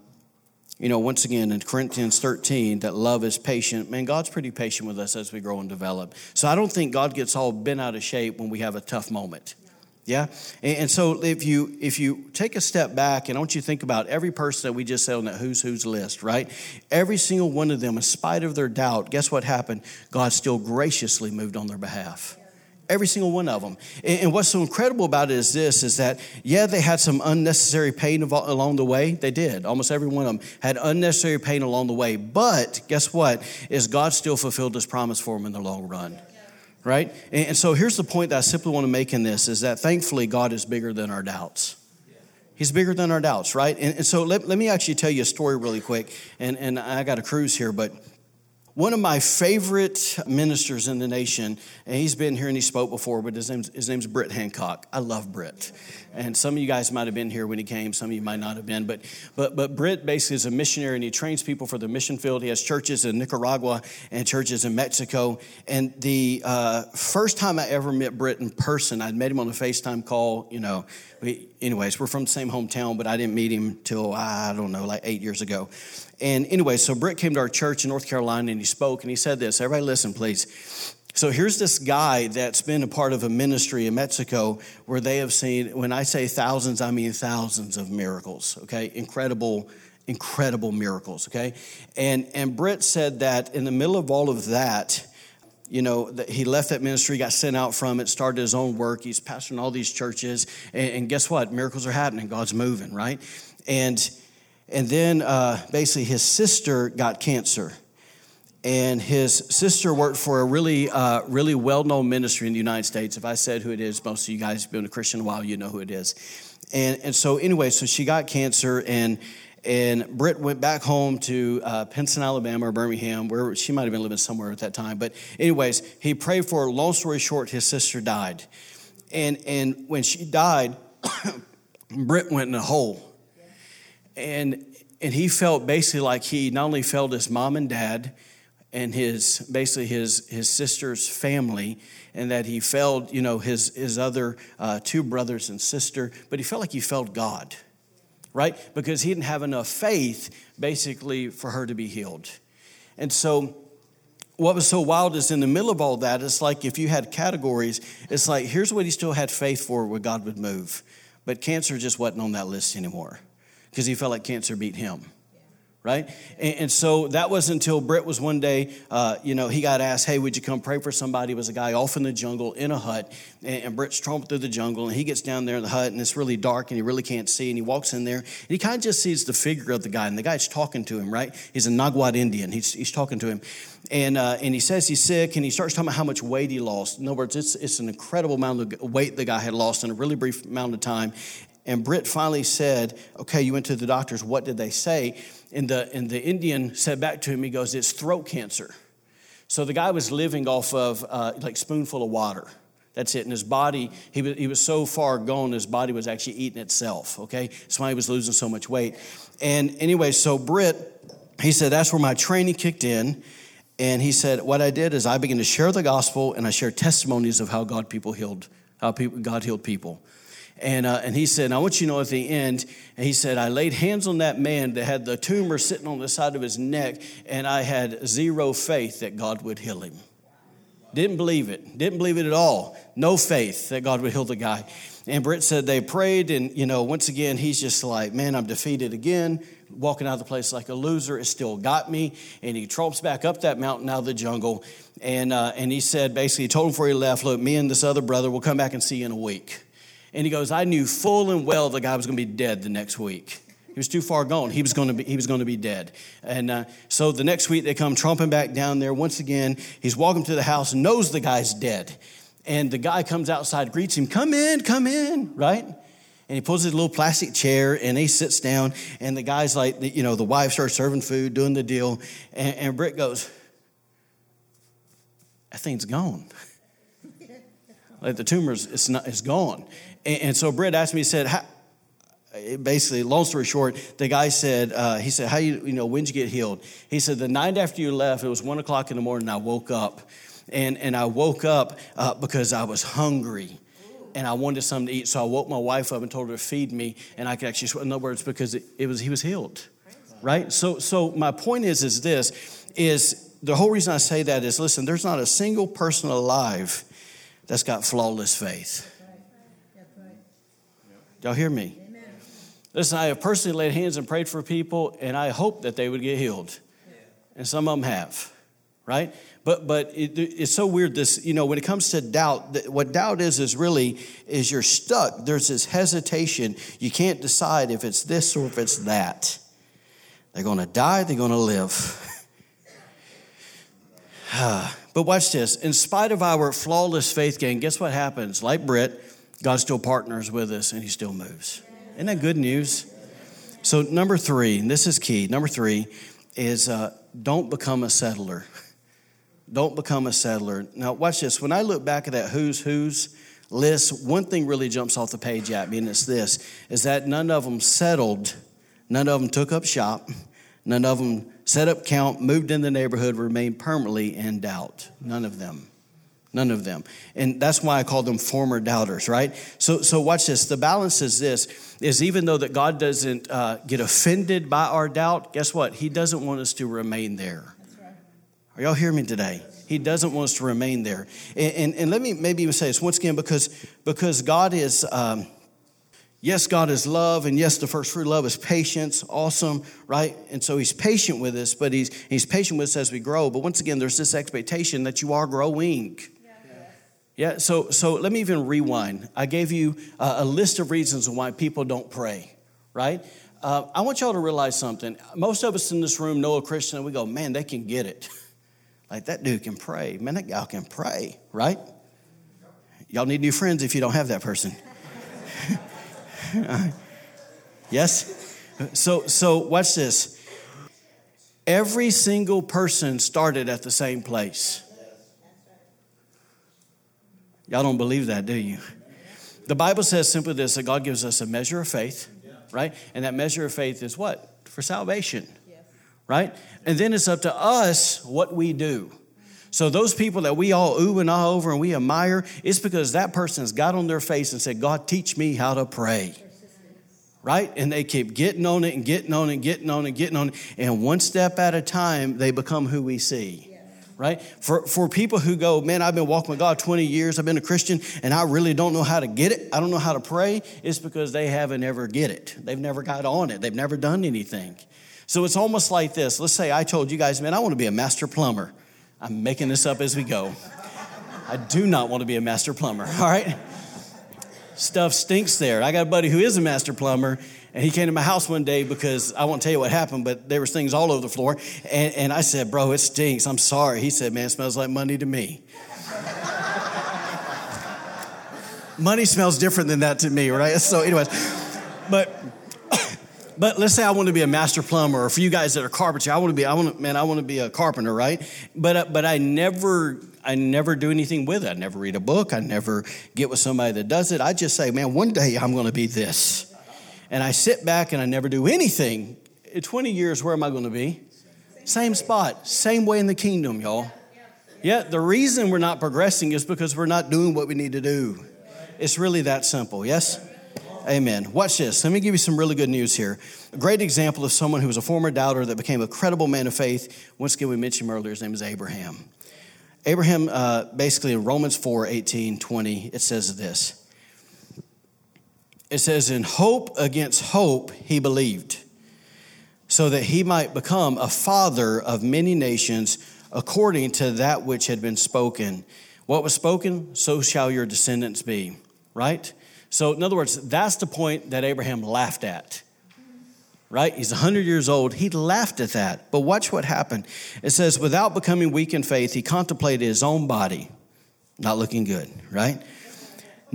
you know, once again in Corinthians 13 that love is patient, man, God's pretty patient with us as we grow and develop. So I don't think God gets all bent out of shape when we have a tough moment. Yeah? And, and so if you if you take a step back and I want you to think about every person that we just said on that who's who's list, right? Every single one of them, in spite of their doubt, guess what happened? God still graciously moved on their behalf. Every single one of them. And what's so incredible about it is this is that, yeah, they had some unnecessary pain along the way. They did. Almost every one of them had unnecessary pain along the way. But guess what? Is God still fulfilled his promise for them in the long run. Right? And so here's the point that I simply want to make in this is that thankfully God is bigger than our doubts. He's bigger than our doubts, right? And, and so let, let me actually tell you a story really quick. And, and I got a cruise here, but one of my favorite ministers in the nation, and he's been here and he spoke before, but his name's, his name's Britt Hancock. I love Britt. And some of you guys might have been here when he came, some of you might not have been. But, but, but Britt basically is a missionary and he trains people for the mission field. He has churches in Nicaragua and churches in Mexico. And the uh, first time I ever met Britt in person, I'd met him on a FaceTime call, you know. We, anyways, we're from the same hometown, but I didn't meet him till, I don't know, like eight years ago. And anyway, so Britt came to our church in North Carolina and he spoke and he said this. Everybody listen, please. So here's this guy that's been a part of a ministry in Mexico where they have seen, when I say thousands, I mean thousands of miracles, okay? Incredible, incredible miracles, okay? And, and Britt said that in the middle of all of that, you know, he left that ministry, got sent out from it, started his own work. He's pastoring all these churches. And, and guess what? Miracles are happening. God's moving, right? And and then uh, basically his sister got cancer. And his sister worked for a really, uh, really well known ministry in the United States. If I said who it is, most of you guys have been a Christian a while, you know who it is. And, and so, anyway, so she got cancer, and and Britt went back home to uh, Alabama, or Birmingham, where she might have been living somewhere at that time. But, anyways, he prayed for her. Long story short, his sister died. And, and when she died, <coughs> Britt went in a hole and and he felt basically like he not only felt his mom and dad and his basically his his sister's family and that he felt you know his his other uh, two brothers and sister but he felt like he felt god right? Because he didn't have enough faith basically for her to be healed. And so what was so wild is in the middle of all that it's like if you had categories it's like here's what he still had faith for where god would move. But cancer just wasn't on that list anymore because he felt like cancer beat him right? And, and, so that was until Britt was one day, uh, you know, he got asked, hey, would you come pray for somebody? It was a guy off in the jungle in a hut, and, and Britt's through the jungle, and he gets down there in the hut, and it's really dark, and he really can't see, and he walks in there, and he kind of just sees the figure of the guy, and the guy's talking to him, right? He's a Nagwad Indian. He's, he's talking to him, and, uh, and he says he's sick, and he starts talking about how much weight he lost. In other words, it's, it's an incredible amount of weight the guy had lost in a really brief amount of time. And Britt finally said, Okay, you went to the doctors. What did they say? And the, and the Indian said back to him, He goes, It's throat cancer. So the guy was living off of uh, like spoonful of water. That's it. And his body, he was, he was so far gone, his body was actually eating itself, okay? That's why he was losing so much weight. And anyway, so Britt, he said, that's where my training kicked in. And he said, what I did is I began to share the gospel and I shared testimonies of how God people healed, how people, God healed people. And, uh, and he said, I want you to know at the end, and he said, I laid hands on that man that had the tumor sitting on the side of his neck, and I had zero faith that God would heal him. Didn't believe it. Didn't believe it at all. No faith that God would heal the guy. And Britt said they prayed, and you know, once again, he's just like, man, I'm defeated again. Walking out of the place like a loser. It still got me. And he tromps back up that mountain out of the jungle. And, uh, and he said, basically, he told him before he left, look, me and this other brother will come back and see you in a week. And he goes, I knew full and well the guy was going to be dead the next week. He was too far gone. He was going to be, he was going to be dead. And uh, so the next week they come tromping back down there. Once again, he's walking to the house, knows the guy's dead. And the guy comes outside, greets him, come in, come in, right? And he pulls his little plastic chair and he sits down. And the guy's like, you know, the wife starts serving food, doing the deal. And, and Britt goes, that thing's gone. <laughs> like the tumor is, not, is gone. And, and so Britt asked me, he said, basically, long story short, the guy said, uh, he said, how you, you know, when'd you get healed? He said, the night after you left, it was one o'clock in the morning, I woke up. And, and I woke up uh, because I was hungry and I wanted something to eat. So I woke my wife up and told her to feed me, and I could actually, swear in other words, because it, it was he was healed, right? So, so my point is, is this, is the whole reason I say that is, listen, there's not a single person alive that's got flawless faith. Y'all hear me? Listen, I have personally laid hands and prayed for people, and I hope that they would get healed. And some of them have, right? But but it, it's so weird. This you know when it comes to doubt, what doubt is is really is you're stuck. There's this hesitation. You can't decide if it's this or if it's that. They're going to die. They're going to live. <sighs> but watch this. In spite of our flawless faith gain, guess what happens? Like Britt, God still partners with us and He still moves. Isn't that good news? So, number three, and this is key. Number three is uh, don't become a settler. <laughs> Don't become a settler. Now, watch this. When I look back at that who's who's list, one thing really jumps off the page at me, and it's this is that none of them settled, none of them took up shop, none of them set up camp, moved in the neighborhood, remained permanently in doubt. None of them. None of them. And that's why I call them former doubters, right? So, so watch this. The balance is this, is even though that God doesn't uh, get offended by our doubt, guess what? He doesn't want us to remain there. Are y'all hearing me today? He doesn't want us to remain there. And, and, and let me maybe even say this once again, because, because God is, um, yes, God is love, and yes, the first fruit of love is patience, awesome, right? And so He's patient with us, but He's, he's patient with us as we grow. But once again, there's this expectation that you are growing. Yeah, so, so let me even rewind. I gave you a, a list of reasons why people don't pray, right? Uh, I want y'all to realize something. Most of us in this room know a Christian and we go, man, they can get it. <laughs> like that dude can pray. Man, that gal can pray, right? Y'all need new friends if you don't have that person. <laughs> yes? So, so watch this. Every single person started at the same place. Y'all don't believe that, do you? The Bible says simply this that God gives us a measure of faith, right? And that measure of faith is what? For salvation, right? And then it's up to us what we do. So those people that we all ooh and ah over and we admire, it's because that person's got on their face and said, God, teach me how to pray. Right? And they keep getting on it and getting on it and getting on it and getting on it. And one step at a time, they become who we see right? For, for people who go, man, I've been walking with God 20 years, I've been a Christian, and I really don't know how to get it, I don't know how to pray, it's because they haven't ever get it. They've never got on it, they've never done anything. So it's almost like this. Let's say I told you guys, man, I want to be a master plumber. I'm making this up as we go. I do not want to be a master plumber, <laughs> all right? Stuff stinks there. I got a buddy who is a master plumber, and he came to my house one day because I won't tell you what happened, but there was things all over the floor. And, and I said, bro, it stinks. I'm sorry. He said, man, it smells like money to me. <laughs> money smells different than that to me, right? So anyways, but <coughs> but let's say I want to be a master plumber, or for you guys that are carpenters, I want to be, I want to, man, I want to be a carpenter, right? But uh, but I never, I never do anything with it. I never read a book. I never get with somebody that does it. I just say, man, one day I'm going to be this and I sit back and I never do anything, in 20 years, where am I going to be? Same spot, same way in the kingdom, y'all. Yeah, the reason we're not progressing is because we're not doing what we need to do. It's really that simple, yes? Amen. Watch this. Let me give you some really good news here. A great example of someone who was a former doubter that became a credible man of faith. Once again, we mentioned him earlier, his name is Abraham. Abraham, uh, basically in Romans 4 18, 20, it says this it says, In hope against hope, he believed, so that he might become a father of many nations according to that which had been spoken. What was spoken, so shall your descendants be, right? So, in other words, that's the point that Abraham laughed at, right? He's 100 years old. He laughed at that. But watch what happened. It says, without becoming weak in faith, he contemplated his own body, not looking good, right?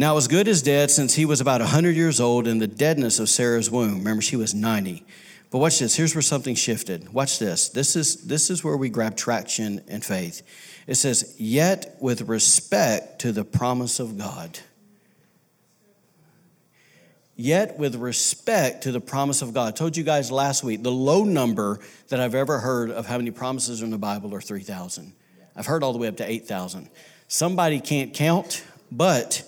Now, as good as dead since he was about 100 years old in the deadness of Sarah's womb. Remember, she was 90. But watch this. Here's where something shifted. Watch this. This is, this is where we grab traction and faith. It says, Yet with respect to the promise of God. Yet with respect to the promise of God. I told you guys last week the low number that I've ever heard of how many promises are in the Bible are 3,000. I've heard all the way up to 8,000. Somebody can't count, but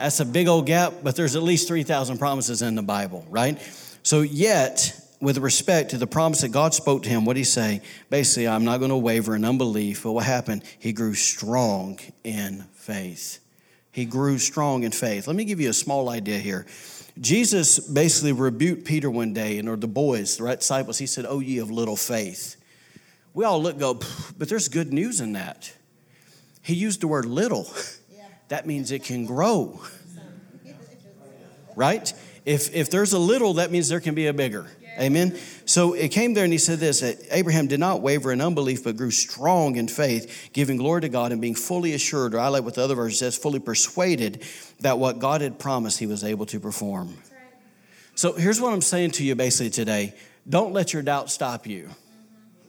That's a big old gap, but there's at least 3,000 promises in the Bible, right? So, yet, with respect to the promise that God spoke to him, what did he say? Basically, I'm not going to waver in unbelief. But what happened? He grew strong in faith. He grew strong in faith. Let me give you a small idea here. Jesus basically rebuked Peter one day, and or the boys, the right disciples. He said, "Oh, ye of little faith." We all look, go, but there's good news in that. He used the word little. <laughs> That means it can grow. Right? If if there's a little, that means there can be a bigger. Amen. So it came there and he said this that Abraham did not waver in unbelief, but grew strong in faith, giving glory to God and being fully assured, or I like what the other verse says, fully persuaded that what God had promised he was able to perform. So here's what I'm saying to you basically today don't let your doubt stop you.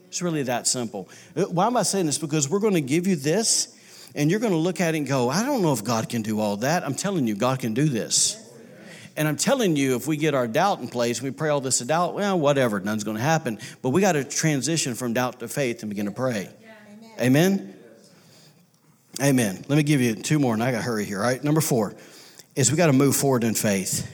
It's really that simple. Uh, why am I saying this? Because we're going to give you this, and you're going to look at it and go, I don't know if God can do all that. I'm telling you, God can do this. And I'm telling you, if we get our doubt in place, we pray all this to doubt, well, whatever, none's going to happen. But we got to transition from doubt to faith and begin to pray. Yeah. Amen? Amen. Let me give you two more, and I got to hurry here. All right, number four is we got to move forward in faith.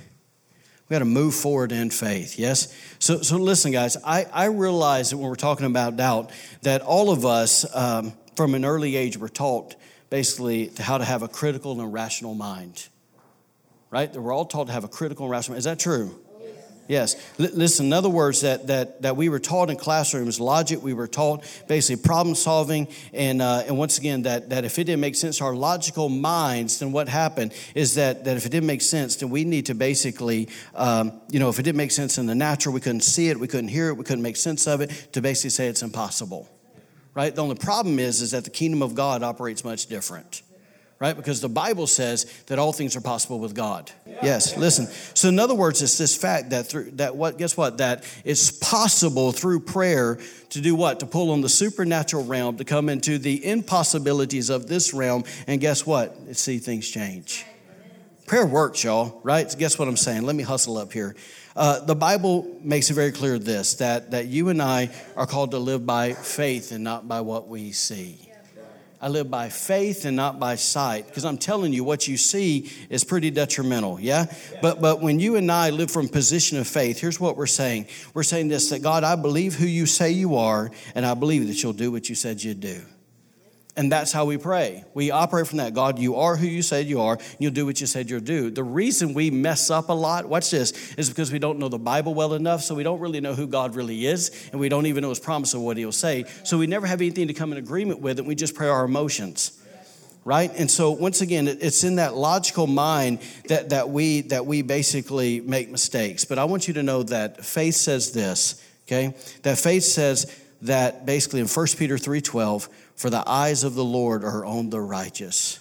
We got to move forward in faith. Yes. So, so listen, guys. I I realize that when we're talking about doubt, that all of us um, from an early age were taught basically to how to have a critical and a rational mind right? That we're all taught to have a critical and rational. mind. Is that true? Yes. L- listen, in other words, that, that, that we were taught in classrooms logic, we were taught basically problem solving, and, uh, and once again, that, that if it didn't make sense to our logical minds, then what happened is that, that if it didn't make sense, then we need to basically, um, you know, if it didn't make sense in the natural, we couldn't see it, we couldn't hear it, we couldn't make sense of it, to basically say it's impossible. Right? The only problem is, is that the kingdom of God operates much different right? Because the Bible says that all things are possible with God. Yes, listen. So in other words, it's this fact that through that what guess what that it's possible through prayer to do what? To pull on the supernatural realm to come into the impossibilities of this realm and guess what? See things change. Prayer works, y'all, right? Guess what I'm saying? Let me hustle up here. Uh, the Bible makes it very clear this that, that you and I are called to live by faith and not by what we see. I live by faith and not by sight. Because I'm telling you, what you see is pretty detrimental, yeah? But but when you and I live from position of faith, here's what we're saying. We're saying this that God, I believe who you say you are, and I believe that you'll do what you said you'd do. And that's how we pray. We operate from that. God, you are who you said you are. You'll do what you said you'll do. The reason we mess up a lot, watch this, is because we don't know the Bible well enough, so we don't really know who God really is, and we don't even know his promise of what he'll say. So we never have anything to come in agreement with, and we just pray our emotions. Right? And so once again, it's in that logical mind that, that we that we basically make mistakes. But I want you to know that faith says this, okay? That faith says that basically in 1 Peter 3:12 for the eyes of the Lord are on the righteous.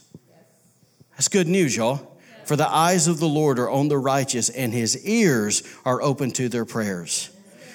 That's good news, y'all. For the eyes of the Lord are on the righteous, and his ears are open to their prayers.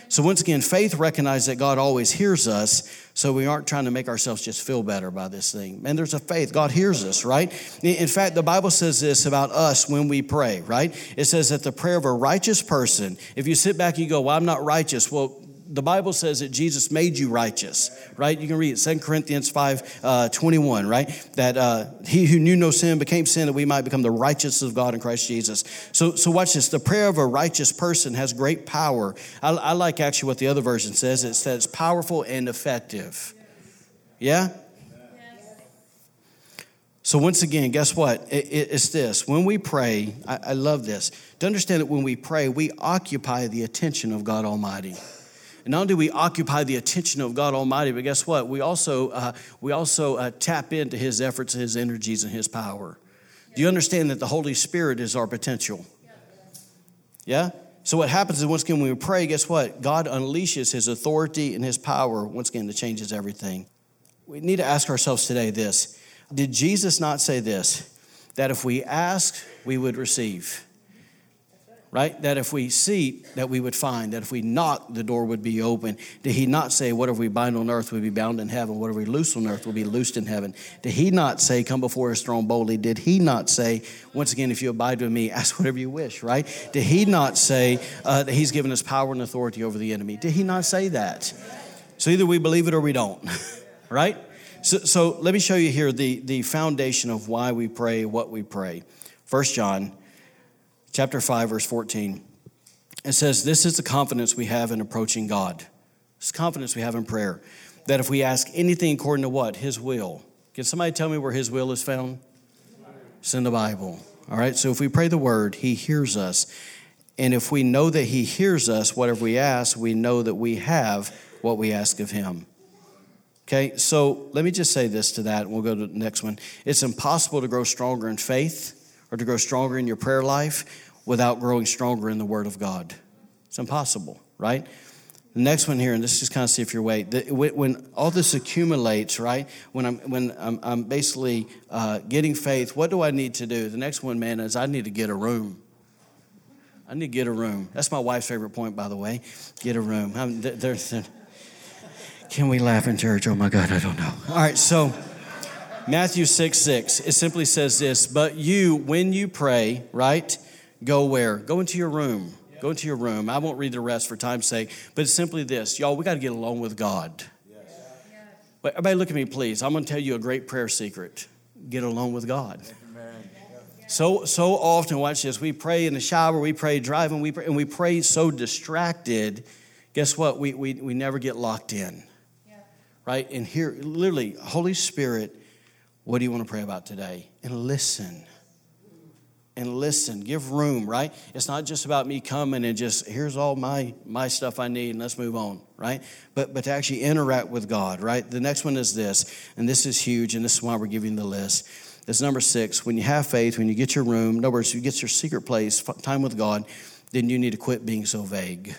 So, once again, faith recognizes that God always hears us, so we aren't trying to make ourselves just feel better by this thing. And there's a faith. God hears us, right? In fact, the Bible says this about us when we pray, right? It says that the prayer of a righteous person, if you sit back and you go, Well, I'm not righteous, well, the Bible says that Jesus made you righteous, right? You can read it, 2 Corinthians 5 uh, 21, right? That uh, he who knew no sin became sin that we might become the righteousness of God in Christ Jesus. So, so watch this. The prayer of a righteous person has great power. I, I like actually what the other version says it says powerful and effective. Yeah? So, once again, guess what? It, it, it's this. When we pray, I, I love this. To understand that when we pray, we occupy the attention of God Almighty. And not only do we occupy the attention of God Almighty, but guess what? We also, uh, we also uh, tap into His efforts, His energies, and His power. Do you understand that the Holy Spirit is our potential? Yeah? So what happens is once again when we pray, guess what? God unleashes His authority and His power, once again, that changes everything. We need to ask ourselves today this Did Jesus not say this? That if we ask, we would receive right? That if we seek, that we would find. That if we knock, the door would be open. Did he not say, whatever we bind on earth will be bound in heaven? Whatever we loose on earth will be loosed in heaven? Did he not say, come before his throne boldly? Did he not say, once again, if you abide with me, <laughs> ask whatever you wish, right? Did he not say uh, that he's given us power and authority over the enemy? Did he not say that? So either we believe it or we don't, <laughs> right? So, so let me show you here the, the foundation of why we pray, what we pray. First John chapter 5, verse 14. It says, This is the confidence we have in approaching God. This confidence we have in prayer. That if we ask anything according to what? His will. Can somebody tell me where His will is found? It's in the Bible. All right, so if we pray the word, He hears us. And if we know that He hears us, whatever we ask, we know that we have what we ask of Him. Okay, so let me just say this to that, and we'll go to the next one. It's impossible to grow stronger in faith or to grow stronger in your prayer life without growing stronger in the Word of God. It's impossible, right? The next one here, and this is kind of see if you're way. When all this accumulates, right? When I'm when I'm, I'm basically uh, getting faith, what do I need to do? The next one, man, is I need to get a room. I need to get a room. That's my wife's favorite point, by the way. Get a room. I'm, there's, <laughs> can we laugh in church? Oh my God, I don't know. All right, so Matthew 6 6, it simply says this, but you, when you pray, right, go where? Go into your room. Go into your room. I won't read the rest for time's sake, but it's simply this. Y'all, we got to get along with God. But everybody look at me, please. I'm going to tell you a great prayer secret. Get along with God. So so often, watch this. We pray in the shower, we pray driving, we pray, and we pray so distracted. Guess what? We, we, we never get locked in. Yeah. Right? And here, literally, Holy Spirit, what do you want to pray about today? And listen. And listen. Give room, right? It's not just about me coming and just here's all my my stuff I need and let's move on, right? But but to actually interact with God, right? The next one is this, and this is huge, and this is why we're giving the list that's number six. When you have faith, when you get your room, in other words, you get your secret place, time with God, then you need to quit being so vague.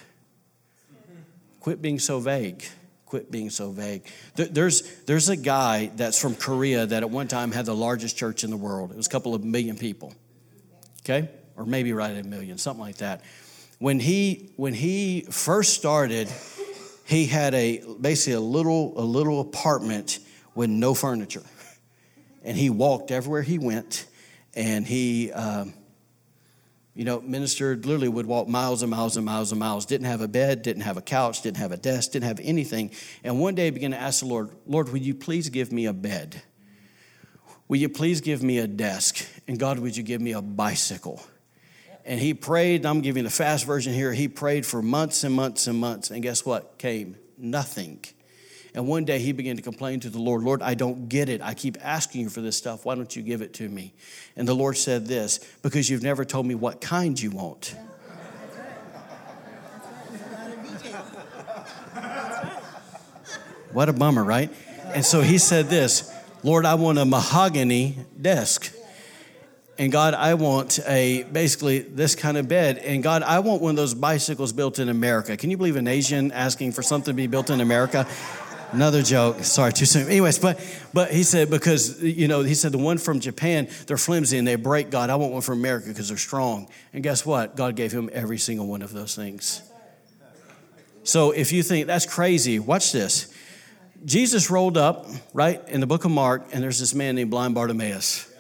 Quit being so vague. Quit being so vague. There's, there's a guy that's from Korea that at one time had the largest church in the world. It was a couple of million people. Okay? Or maybe right at a million, something like that. When he, when he first started, he had a basically a little, a little apartment with no furniture and he walked everywhere he went, and he, um, you know, ministered. Literally, would walk miles and miles and miles and miles. Didn't have a bed, didn't have a couch, didn't have a desk, didn't have anything. And one day, began to ask the Lord, "Lord, would you please give me a bed? Will you please give me a desk? And God, would you give me a bicycle?" And he prayed. I'm giving the fast version here. He prayed for months and months and months, and guess what? Came nothing. And one day he began to complain to the Lord, Lord, I don't get it. I keep asking you for this stuff. Why don't you give it to me? And the Lord said this, because you've never told me what kind you want. What a bummer, right? And so he said this Lord, I want a mahogany desk. And God, I want a basically this kind of bed. And God, I want one of those bicycles built in America. Can you believe an Asian asking for something to be built in America? Another joke. Sorry, too soon. Anyways, but but he said because you know he said the one from Japan they're flimsy and they break. God, I want one from America because they're strong. And guess what? God gave him every single one of those things. So if you think that's crazy, watch this. Jesus rolled up right in the book of Mark, and there's this man named blind Bartimaeus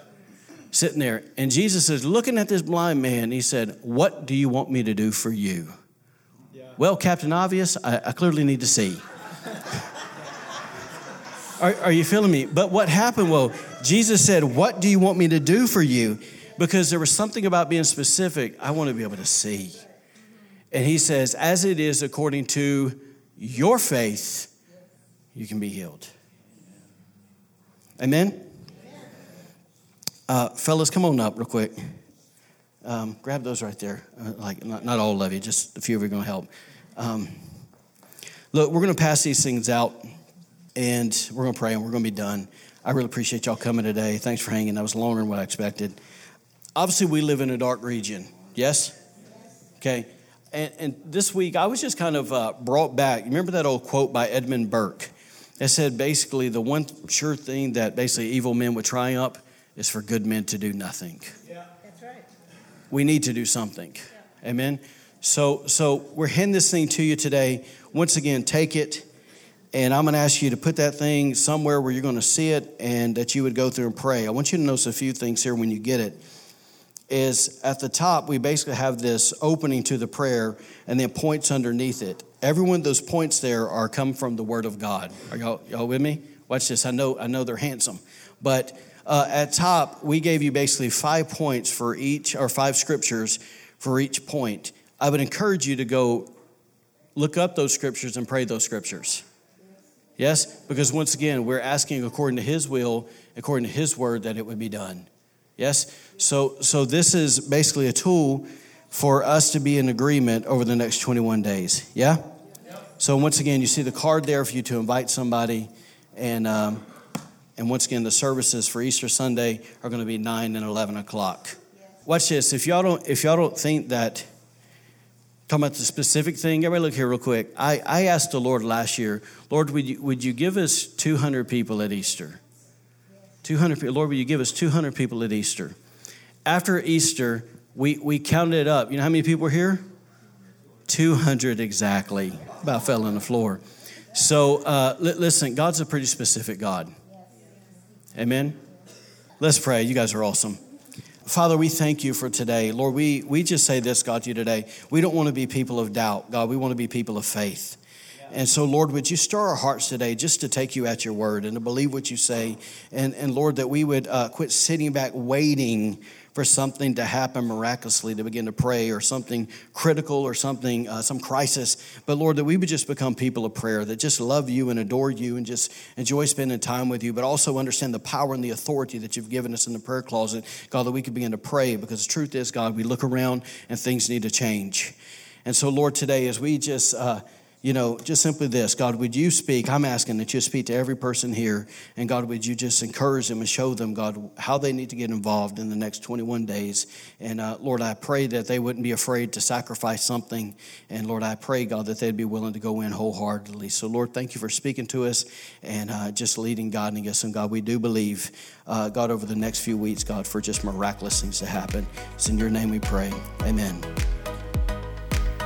sitting there, and Jesus is looking at this blind man. He said, "What do you want me to do for you?" Yeah. Well, Captain Obvious, I, I clearly need to see. Are, are you feeling me? But what happened? Well, Jesus said, What do you want me to do for you? Because there was something about being specific. I want to be able to see. And he says, As it is according to your faith, you can be healed. Amen? Uh, fellas, come on up real quick. Um, grab those right there. Uh, like, not, not, all of you, just a few of you are going to help. Um, look, we're going to pass these things out and we're going to pray and we're going to be done. I really appreciate y'all coming today. Thanks for hanging. That was longer than what I expected. Obviously, we live in a dark region. Yes? Okay. And, and this week, I was just kind of uh, brought back. You remember that old quote by Edmund Burke? It said basically the one sure thing that basically evil men would triumph is for good men to do nothing. Yeah. That's right. We need to do something. Yeah. Amen. So, so we're handing this thing to you today. Once again, take it and I'm going to ask you to put that thing somewhere where you're going to see it and that you would go through and pray. I want you to notice a few things here when you get it. Is at the top, we basically have this opening to the prayer and then points underneath it. Every one of those points there are come from the Word of God. Are y'all, y'all with me? Watch this. I know, I know they're handsome, but uh, at top, we gave you basically five points for each, or five scriptures for each point. I would encourage you to go look up those scriptures and pray those scriptures. Yes? Because once again, we're asking according to His will, according to His word, that it would be done. Yes? So, so this is basically a tool for us to be in agreement over the next 21 days. Yeah? So once again, you see the card there for you to invite somebody. And, um, and once again, the services for Easter Sunday are going to be 9 and 11 o'clock. Watch this. If y'all don't, if y'all don't think that Talking about the specific thing, everybody look here real quick. I, I asked the Lord last year, Lord, would you, would you give us 200 people at Easter? 200 people. Lord, would you give us 200 people at Easter? After Easter, we, we counted it up. You know how many people were here? 200 exactly. About fell on the floor. So uh, li- listen, God's a pretty specific God. Amen. Let's pray. You guys are awesome. Father, we thank you for today. Lord, we, we just say this, God, to you today. We don't want to be people of doubt, God. We want to be people of faith. And so, Lord, would you stir our hearts today just to take you at your word and to believe what you say? And, and Lord, that we would uh, quit sitting back waiting for something to happen miraculously to begin to pray or something critical or something, uh, some crisis. But Lord, that we would just become people of prayer that just love you and adore you and just enjoy spending time with you, but also understand the power and the authority that you've given us in the prayer closet. God, that we could begin to pray because the truth is, God, we look around and things need to change. And so, Lord, today, as we just, uh, you know, just simply this God, would you speak? I'm asking that you speak to every person here. And God, would you just encourage them and show them, God, how they need to get involved in the next 21 days? And uh, Lord, I pray that they wouldn't be afraid to sacrifice something. And Lord, I pray, God, that they'd be willing to go in wholeheartedly. So, Lord, thank you for speaking to us and uh, just leading, God guiding us. And God, we do believe, uh, God, over the next few weeks, God, for just miraculous things to happen. It's in your name we pray. Amen.